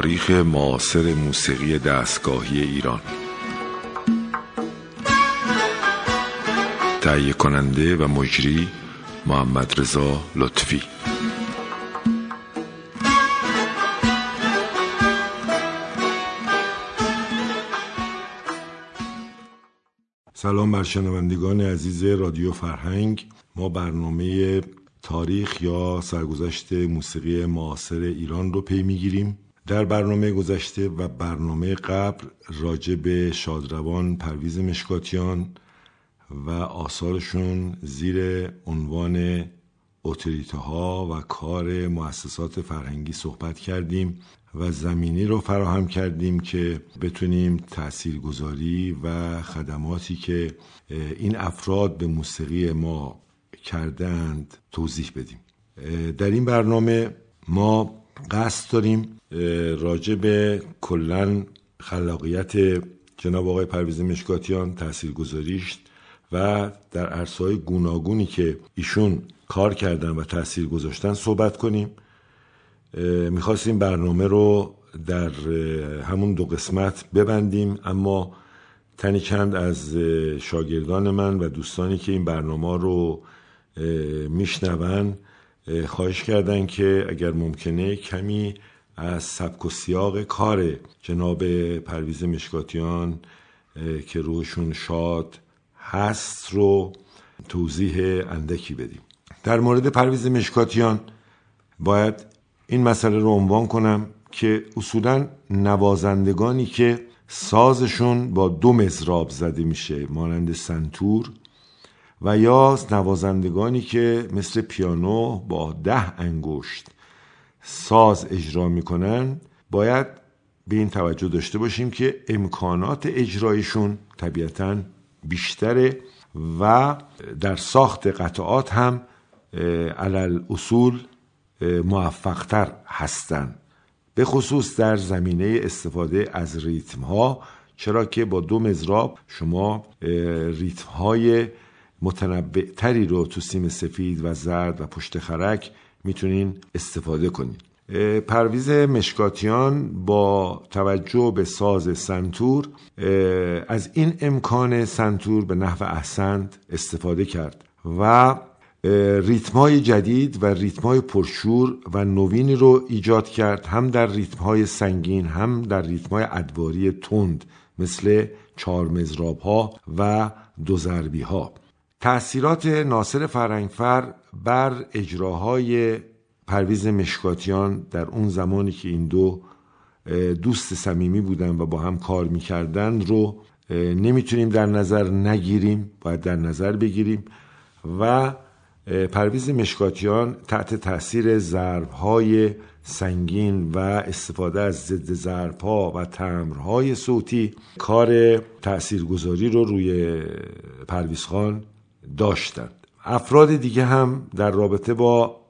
تاریخ معاصر موسیقی دستگاهی ایران. تهیه کننده و مجری محمد رضا لطفی. سلام بر شنوندگان عزیز رادیو فرهنگ. ما برنامه تاریخ یا سرگذشت موسیقی معاصر ایران رو پی می‌گیریم. در برنامه گذشته و برنامه قبل راجع به شادروان پرویز مشکاتیان و آثارشون زیر عنوان اتریته ها و کار مؤسسات فرهنگی صحبت کردیم و زمینی رو فراهم کردیم که بتونیم تاثیرگذاری و خدماتی که این افراد به موسیقی ما کردند توضیح بدیم. در این برنامه ما قصد داریم راجع به کلا خلاقیت جناب آقای پرویز مشکاتیان تأثیر گذاریش و در عرصه‌های گوناگونی که ایشون کار کردن و تاثیر گذاشتن صحبت کنیم. می‌خواستیم برنامه رو در همون دو قسمت ببندیم اما تنی چند از شاگردان من و دوستانی که این برنامه رو میشنون خواهش کردن که اگر ممکنه کمی از سبک و سیاق کار جناب پرویز مشکاتیان که روشون شاد هست رو توضیح اندکی بدیم. در مورد پرویز مشکاتیان باید این مسئله رو عنوان کنم که اصولا نوازندگانی که سازشون با دو مزراب زده میشه مانند سنتور و یا نوازندگانی که مثل پیانو با ده انگشت ساز اجرا می‌کنن باید به این توجه داشته باشیم که امکانات اجرایشون طبیعتا بیشتره و در ساخت قطعات هم علل اصول موفقتر هستند به خصوص در زمینه استفاده از ریتم ها چرا که با دو مزراب شما ریتم های متنبع تری رو تو سیم سفید و زرد و پشت خرک می‌تونین استفاده کنین. پرویز مشکاتیان با توجه به ساز سنتور از این امکان سنتور به نحو احسند استفاده کرد و ریتمای جدید و ریتمای پرشور و نوینی رو ایجاد کرد هم در ریتمهای سنگین هم در ریتمهای ادواری تند مثل چهار مزراب ها و دو ضربی ها تأثیرات ناصر فرنگفر بر اجراهای پرویز مشکاتیان در اون زمانی که این دو دوست صمیمی بودن و با هم کار می‌کردن رو نمی‌تونیم در نظر نگیریم باید در نظر بگیریم و پرویز مشکاتیان تحت تاثیر ضربهای سنگین و استفاده از ضد ضربها و تمرهای صوتی کار تاثیرگذاری رو روی پرویز خان داشتند. افراد دیگه هم در رابطه با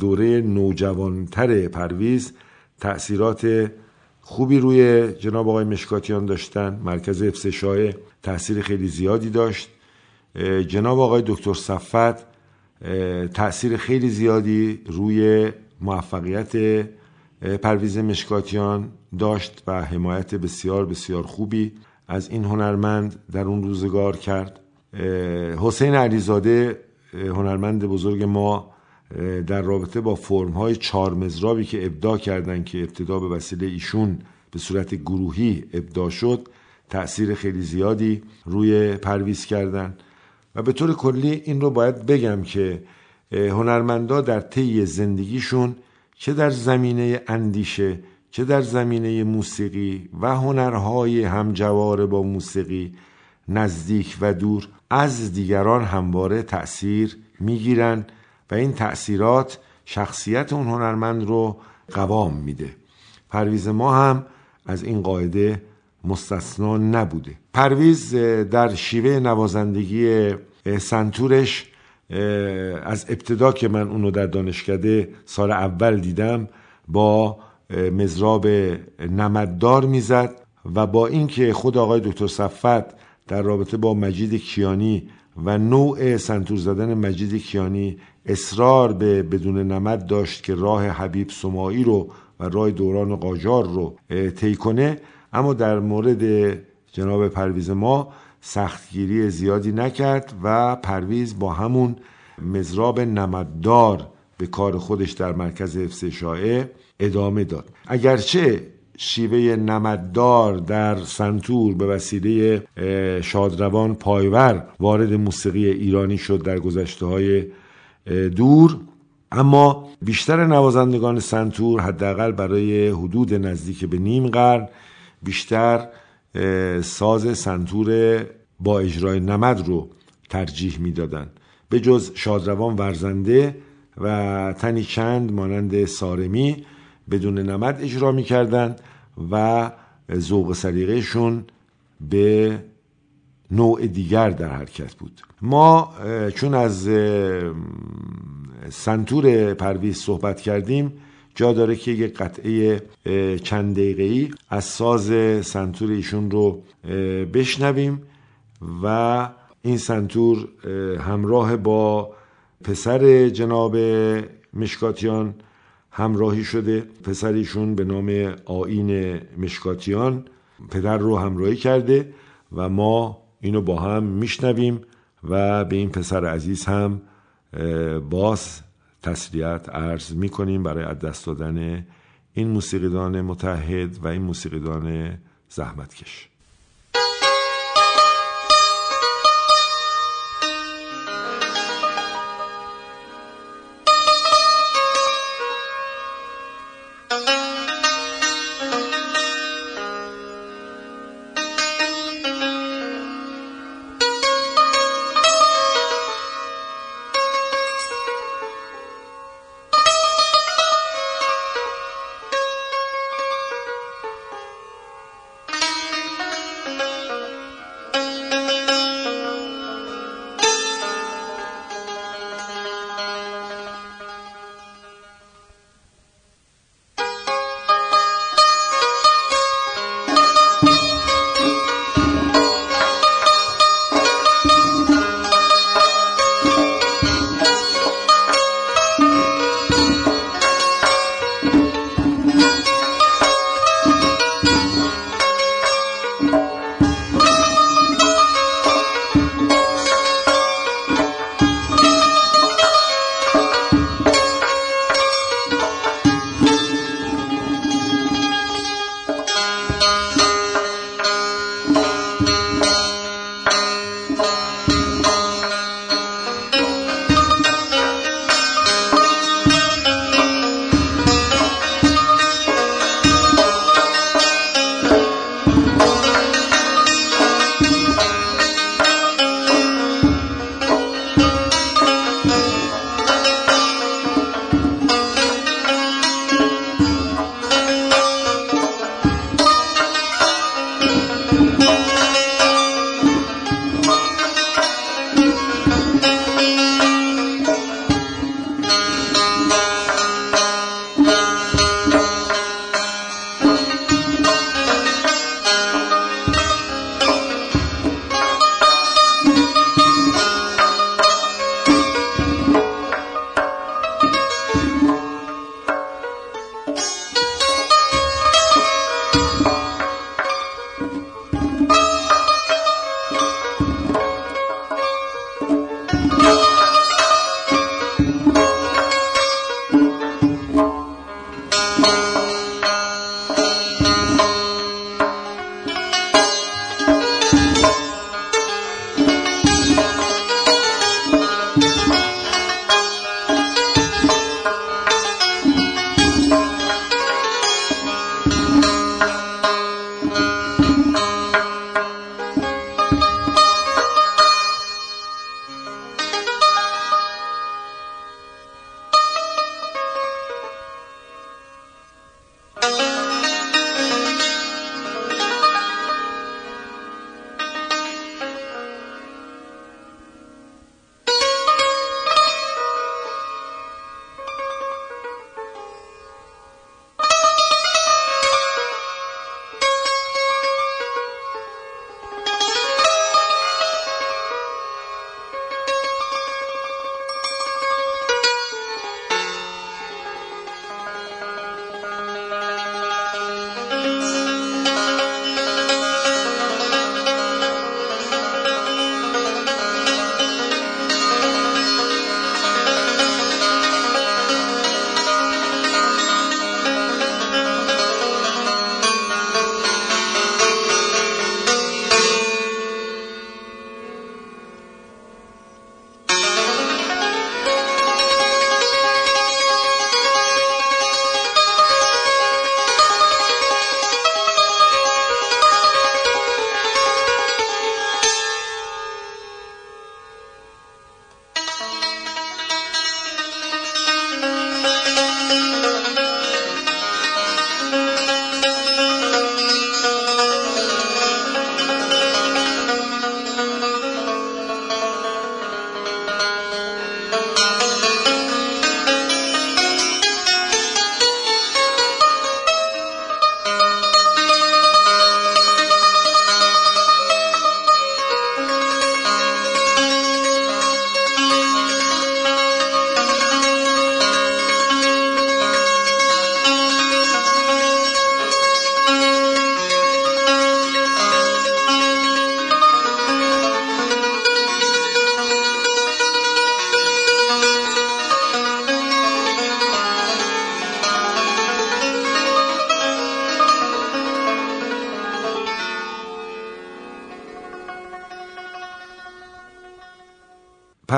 دوره نوجوانتر پرویز تأثیرات خوبی روی جناب آقای مشکاتیان داشتن. مرکز افسشای تأثیر خیلی زیادی داشت. جناب آقای دکتر صفت تأثیر خیلی زیادی روی موفقیت پرویز مشکاتیان داشت و حمایت بسیار بسیار خوبی از این هنرمند در اون روزگار کرد. حسین علیزاده هنرمند بزرگ ما در رابطه با فرم های چهار مزرابی که ابدا کردند که ابتدا به وسیله ایشون به صورت گروهی ابدا شد تأثیر خیلی زیادی روی پرویز کردن. و به طور کلی این رو باید بگم که هنرمندا در طی زندگیشون چه در زمینه اندیشه چه در زمینه موسیقی و هنرهای همجوار با موسیقی نزدیک و دور از دیگران همواره تأثیر می‌گیرن و این تأثیرات شخصیت اون هنرمند رو قوام میده. پرویز ما هم از این قاعده مستثنا نبوده. پرویز در شیوه نوازندگی سنتورش از ابتدا که من اونو در دانشکده سال اول دیدم با مزراب نمددار می‌زد و با اینکه خود آقای دکتر صفت در رابطه با مجید کیانی و نوع سنتور زدن مجید کیانی اصرار به بدون نمد داشت که راه حبیب سمایی رو و راه دوران قاجار رو طی کنه. اما در مورد جناب پرویز ما سختگیری زیادی نکرد و پرویز با همون مزراب نمددار به کار خودش در مرکز حفظ شایع ادامه داد. اگرچه شیوه نمددار در سنتور به وسیله شادروان پایور وارد موسیقی ایرانی شد در گذشته های دور. اما بیشتر نوازندگان سنتور حداقل برای حدود نزدیک به نیم قرن بیشتر ساز سنتور با اجرای نمد رو ترجیح می‌دادند. به جز شادروان ورزنده و تنی چند مانند سارمی بدون نمد اجرا می‌کردند و ذوق سلیقهشون به نوع دیگر در حرکت بود. ما چون از سنتور پرویز صحبت کردیم جا داره که یک قطعه چند دقیقه ای از ساز سنتور ایشون رو بشنویم و این سنتور همراه با پسر جناب مشکاتیان همراهی شده پسریشون به نام آین مشکاتیان پدر رو همراهی کرده و ما اینو با هم میشنویم و به این پسر عزیز هم باز تسلیت عرض می‌کنیم برای از دست دادن این موسیقیدان متحد و این موسیقیدان زحمتکش.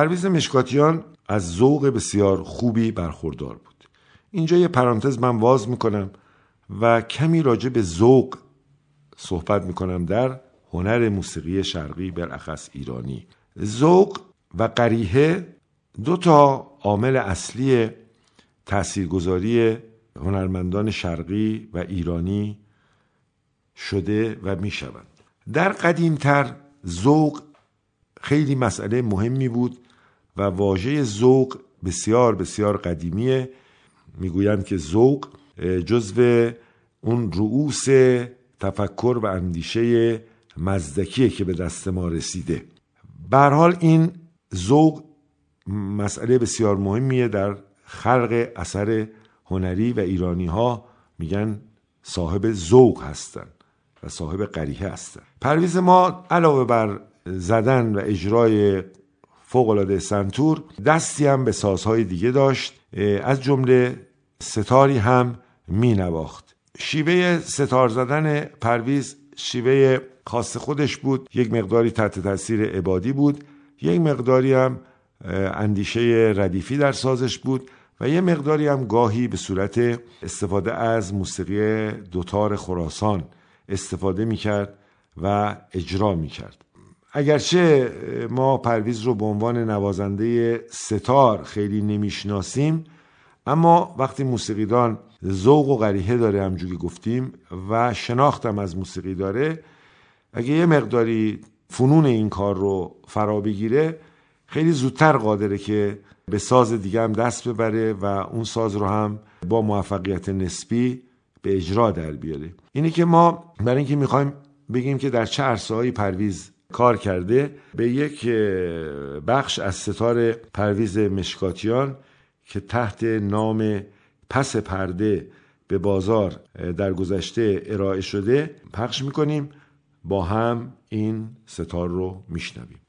پرویز مشکاتیان از ذوق بسیار خوبی برخوردار بود. اینجا یه پرانتز من واز می‌کنم و کمی راجع به ذوق صحبت می‌کنم در هنر موسیقی شرقی بالاخص ایرانی. ذوق و قریحه دو تا عامل اصلی تاثیرگذاری هنرمندان شرقی و ایرانی شده و می‌شوند. در قدیمتر ذوق خیلی مسئله مهمی بود و واژه ذوق بسیار بسیار قدیمیه. می‌گویند که ذوق جزو اون رؤوس تفکر و اندیشه مزدکیه که به دست ما رسیده. به حال این ذوق مسئله بسیار مهمیه در خلق اثر هنری و ایرانی ها میگن صاحب ذوق هستن و صاحب قریه هستن. پرویز ما علاوه بر زدن و اجرای فوقالعاده سنتور دستی هم به سازهای دیگه داشت از جمله ستاری هم می نواخت شیوه ستار زدن پرویز شیوه خاص خودش بود یک مقداری تحت تاثیر عبادی بود یک مقداری هم اندیشه ردیفی در سازش بود و یه مقداری هم گاهی به صورت استفاده از موسیقی دوتار خراسان استفاده می‌کرد و اجرا می‌کرد. اگرچه ما پرویز رو به عنوان نوازنده ستار خیلی نمی‌شناسیم اما وقتی موسیقیدان ذوق و غریحه داره همجوری گفتیم و شناختم از موسیقی داره اگه یه مقداری فنون این کار رو فرا بگیره خیلی زودتر قادره که به ساز دیگه هم دست ببره و اون ساز رو هم با موفقیت نسبی به اجرا در بیاره. اینه که ما برای اینکه می‌خوایم بگیم که در چه عرصه پرویز کار کرده به یک بخش از ستار پرویز مشکاتیان که تحت نام پس پرده به بازار در گذشته ارائه شده پخش می‌کنیم. با هم این ستار رو میشنویم.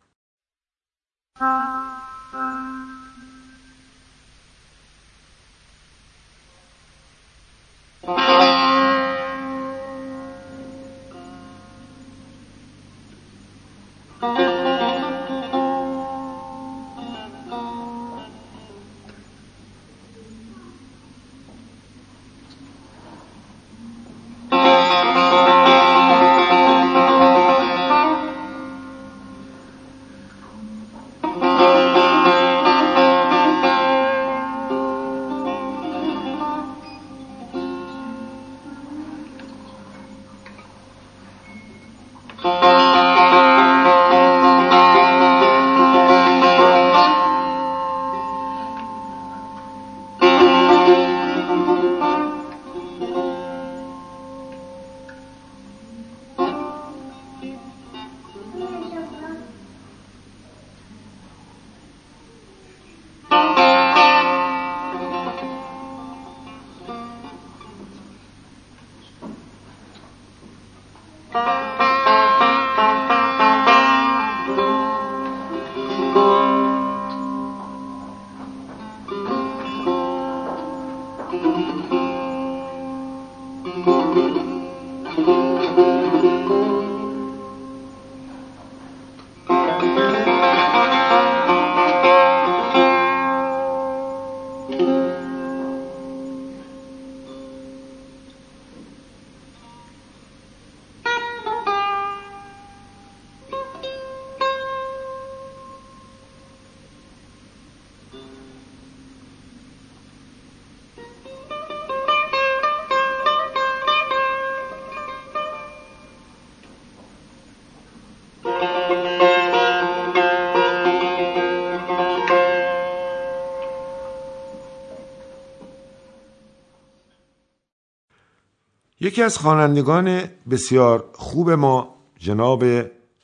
یکی از خوانندگان بسیار خوب ما جناب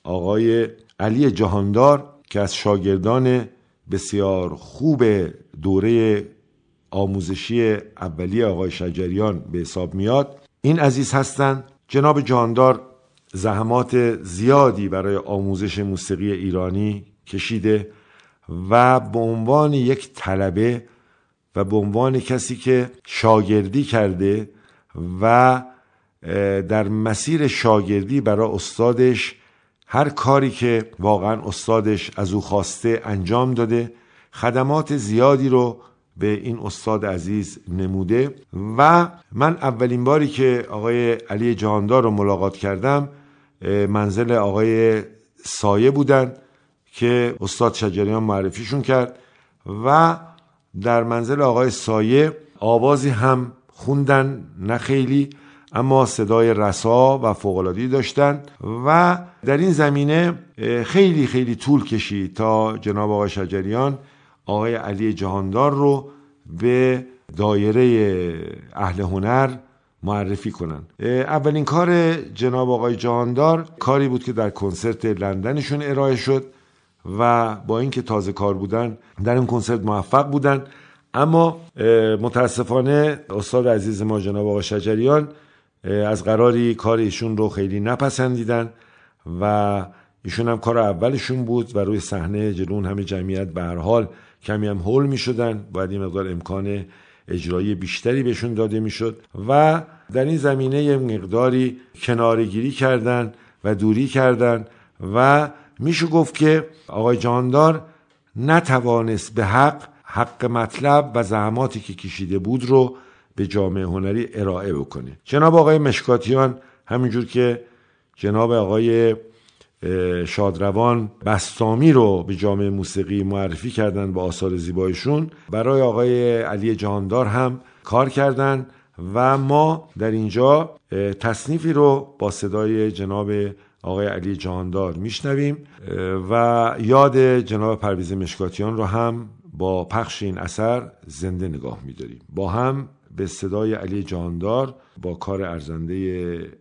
آقای علی جهاندار که از شاگردان بسیار خوب دوره آموزشی اولی آقای شجریان به حساب میاد. این عزیز هستند. جناب جهاندار زحمات زیادی برای آموزش موسیقی ایرانی کشیده و به عنوان یک طلبه و به عنوان کسی که شاگردی کرده و در مسیر شاگردی برای استادش هر کاری که واقعا استادش از او خواسته انجام داده خدمات زیادی رو به این استاد عزیز نموده و من اولین باری که آقای علی جهاندار رو ملاقات کردم منزل آقای سایه بودن که استاد شجریان معرفیشون کرد و در منزل آقای سایه آوازی هم خوندن نه خیلی اما صدای رسا و فوقلادی داشتن و در این زمینه خیلی خیلی طول کشید تا جناب آقای شجریان آقای علی جهاندار رو به دایره اهل هنر معرفی کنن. اولین کار جناب آقای جهاندار کاری بود که در کنسرت لندنشون ارائه شد و با اینکه تازه کار بودن در این کنسرت موفق بودن. اما متاسفانه استاد عزیز ما جناب آقای شجریان از قراری کار ایشون رو خیلی نپسندیدن و ایشون هم کار اولشون بود و روی صحنه جلون همه جمعیت به هر حال کمی هم هول می شدن. باید این مقدار امکان اجرایی بیشتری بهشون داده می‌شد و در این زمینه یه مقداری کنارگیری کردن و دوری کردن و میشه گفت که آقای جاندار نتوانست به حق حق مطلب و زحماتی که کشیده بود رو به جامعه هنری ارائه بکنه. جناب آقای مشکاتیان همینجور که جناب آقای شادروان بستامی رو به جامعه موسیقی معرفی کردن با آثار زیبایشون برای آقای علی جهاندار هم کار کردن و ما در اینجا تصنیفی رو با صدای جناب آقای علی جهاندار میشنویم و یاد جناب پرویز مشکاتیان رو هم با پخش این اثر زنده نگاه میداریم. با هم به صدای علی جهاندار با کار ارزنده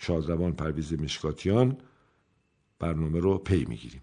شادروان پرویز مشکاتیان برنامه رو پی می‌گیریم.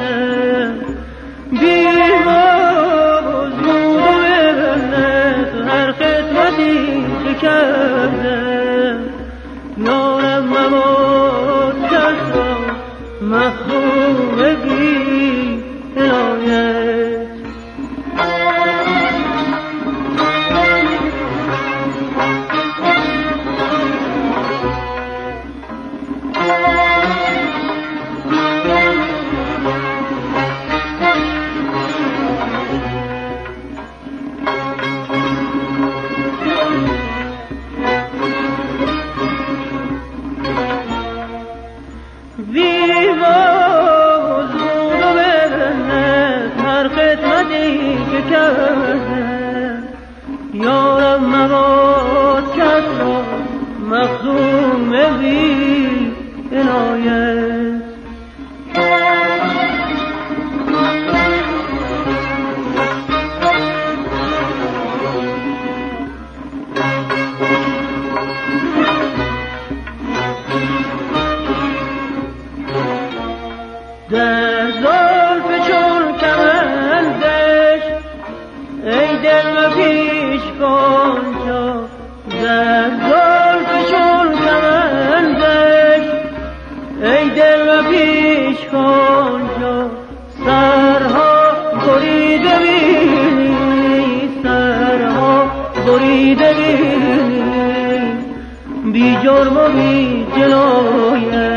ای دل و پیش کن تو زرگار فشون کمندش ای دل و پیش کن سرها بریده بینی سرها بریده بینی. بی جرم و بی جنایت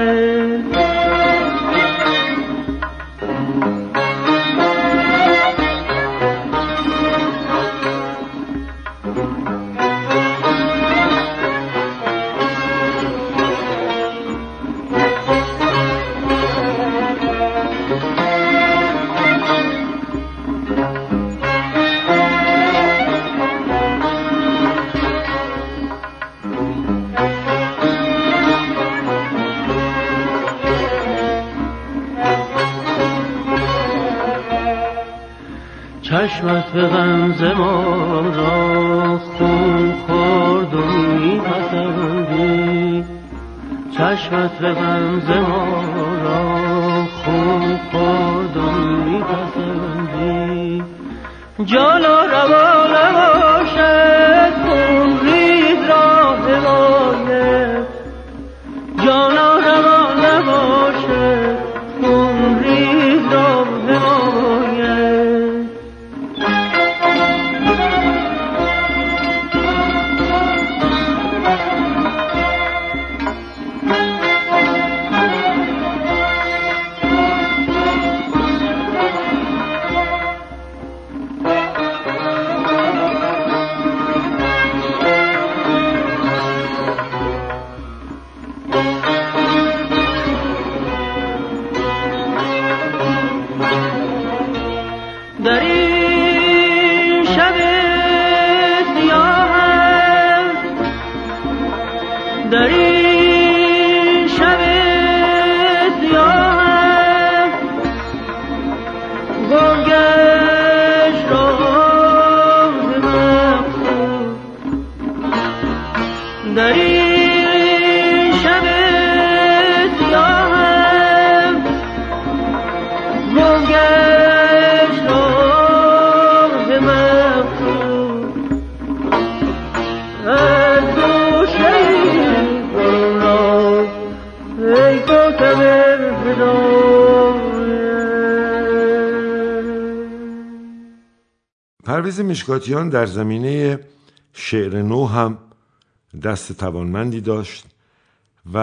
چشمت به غمز ما را خون خورد و میپسندی چشمت به غمز ما را خون خورد و میپسندی جانا روا نباشد خون ریز را حمایت پرویز مشکاتیان در زمینه شعر نو هم دست توانمندی داشت و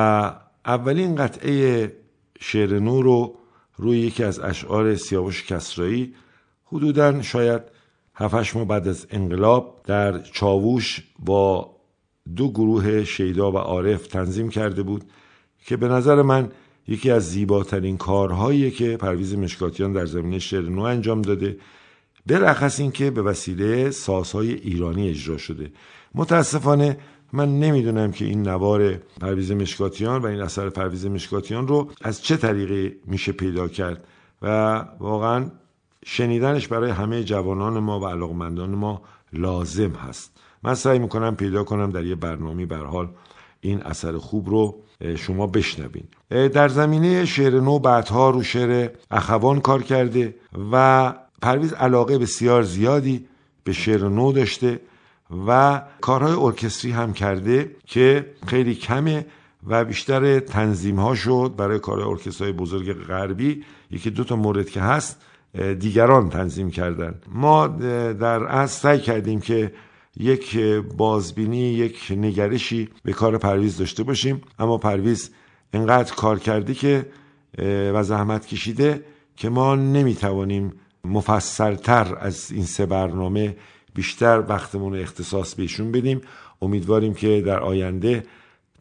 اولین قطعه شعر نو رو روی یکی از اشعار سیاوش کسرایی حدودا شاید هفتش ماه بعد از انقلاب در چاووش با دو گروه شیدا و عارف تنظیم کرده بود. که به نظر من یکی از زیباترین کارهایی که پرویز مشکاتیان در زمینه شعر نو انجام داده برخص اینکه به وسیله سازهای ایرانی اجرا شده. متاسفانه من نمی‌دونم که این نوار پرویز مشکاتیان و این اثر پرویز مشکاتیان رو از چه طریقی میشه پیدا کرد و واقعا شنیدنش برای همه جوانان ما و علاقمندان ما لازم هست. من سعی می‌کنم پیدا کنم در یه برنامه بر حال این اثر خوب رو شما بشنوین. در زمینه شعر نو بعدها رو شعر اخوان کار کرده و پرویز علاقه بسیار زیادی به شعر نو داشته و کارهای ارکستری هم کرده که خیلی کمه و بیشتر تنظیم ها شد برای کارهای ارکسترهای بزرگ غربی. یکی دو تا مورد که هست دیگران تنظیم کردن. ما در اصل سعی کردیم که یک بازبینی یک نگرشی به کار پرویز داشته باشیم. اما پرویز انقدر کار کردی که و زحمت کشیده که ما نمی‌توانیم مفصلتر از این سه برنامه بیشتر وقتمون اختصاص بهشون بدیم. امیدواریم که در آینده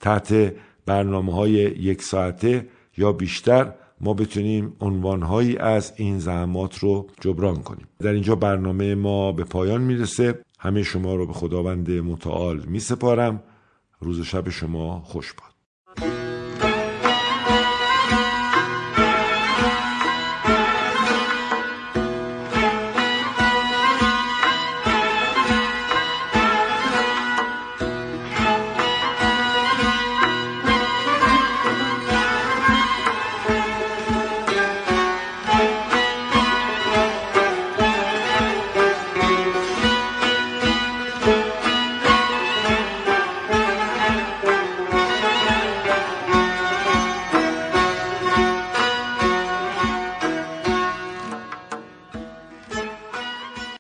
تحت برنامه های یک ساعته یا بیشتر ما بتونیم عنوانهایی از این زحمات رو جبران کنیم. در اینجا برنامه ما به پایان می‌رسه. همه شما رو به خداوند متعال می سپارم روز شب شما خوش باد.